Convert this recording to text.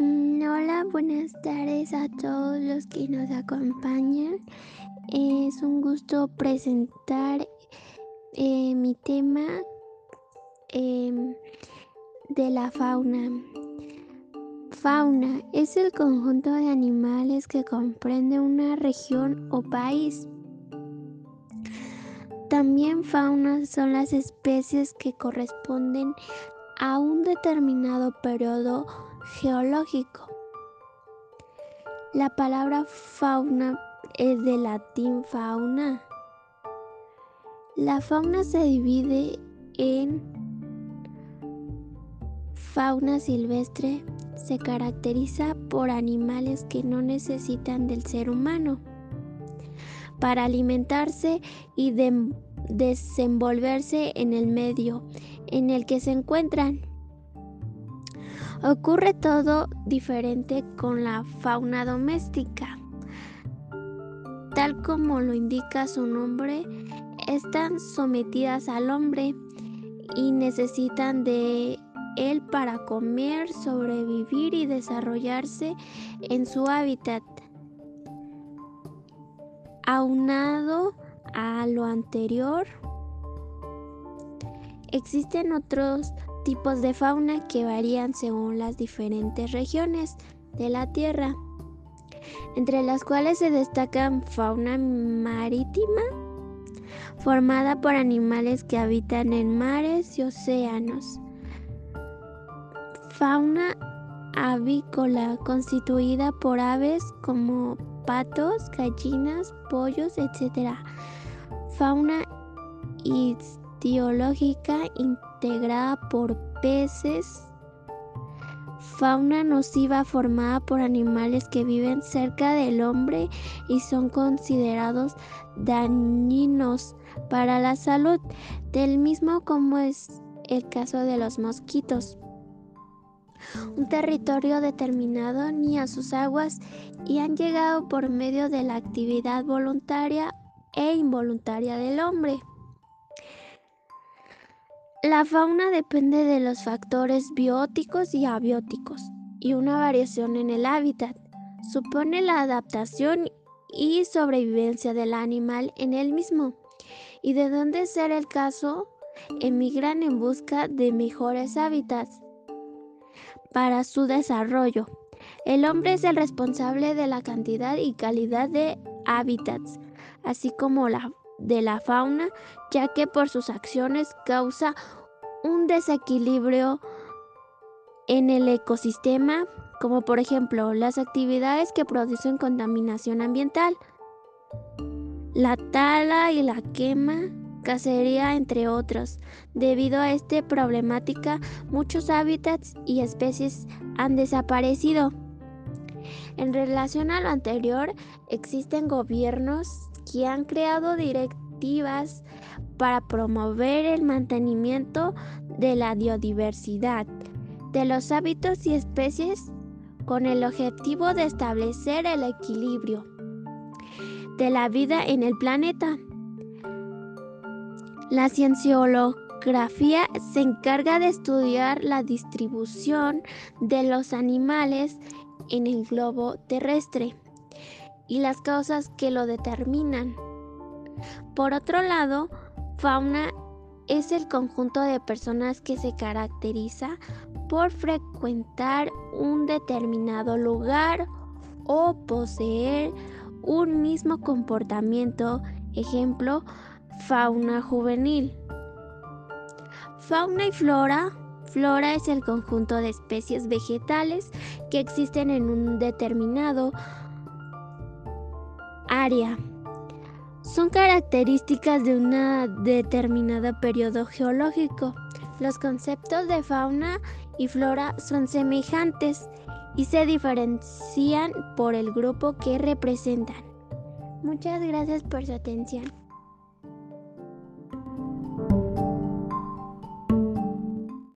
Mm, hola, buenas tardes a todos los que nos acompañan. Es un gusto presentar eh, mi tema em, de la fauna. Fauna es el conjunto de animales que comprende una región o país. También fauna son las especies que corresponden a un determinado periodo geológico. La palabra fauna es de latín fauna. La fauna se divide en fauna silvestre, se caracteriza por animales que no necesitan del ser humano para alimentarse y desenvolverse en el medio en el que se encuentran. Ocurre todo diferente con la fauna doméstica. Tal como lo indica su nombre, están sometidas al hombre y necesitan de él para comer, sobrevivir y desarrollarse en su hábitat. Aunado a lo anterior, existen otros tipos de fauna que varían según las diferentes regiones de la Tierra, entre las cuales se destacan fauna marítima, formada por animales que habitan en mares y océanos, fauna avícola, constituida por aves como patos, gallinas, pollos, etc. Fauna istiológica integrada por peces, fauna nociva formada por animales que viven cerca del hombre y son considerados dañinos para la salud, del mismo como es el caso de los mosquitos. Un territorio determinado ni a sus aguas y han llegado por medio de la actividad voluntaria e involuntaria del hombre. La fauna depende de los factores bióticos y abióticos y una variación en el hábitat. Supone la adaptación y sobrevivencia del animal en el mismo. Y de donde ser el caso emigran en busca de mejores hábitats para su desarrollo. El hombre es el responsable de la cantidad y calidad de hábitats, así como la de la fauna, ya que por sus acciones causa un desequilibrio en el ecosistema, como por ejemplo las actividades que producen contaminación ambiental, la tala y la quema, cacería, entre otros. Debido a esta problemática, muchos hábitats y especies han desaparecido. En relación a lo anterior, existen gobiernos que han creado directivas para promover el mantenimiento de la biodiversidad de los hábitos y especies con el objetivo de establecer el equilibrio de la vida en el planeta. La cienciología se encarga de estudiar la distribución de los animales en el globo terrestre y las causas que lo determinan. Por otro lado, fauna es el conjunto de personas que se caracteriza por frecuentar un determinado lugar o poseer un mismo comportamiento, ejemplo, fauna juvenil. Fauna y flora. Flora es el conjunto de especies vegetales que existen en un determinado área. Son características de una determinada periodo geológico. Los conceptos de fauna y flora son semejantes y se diferencian por el grupo que representan. Muchas gracias por su atención.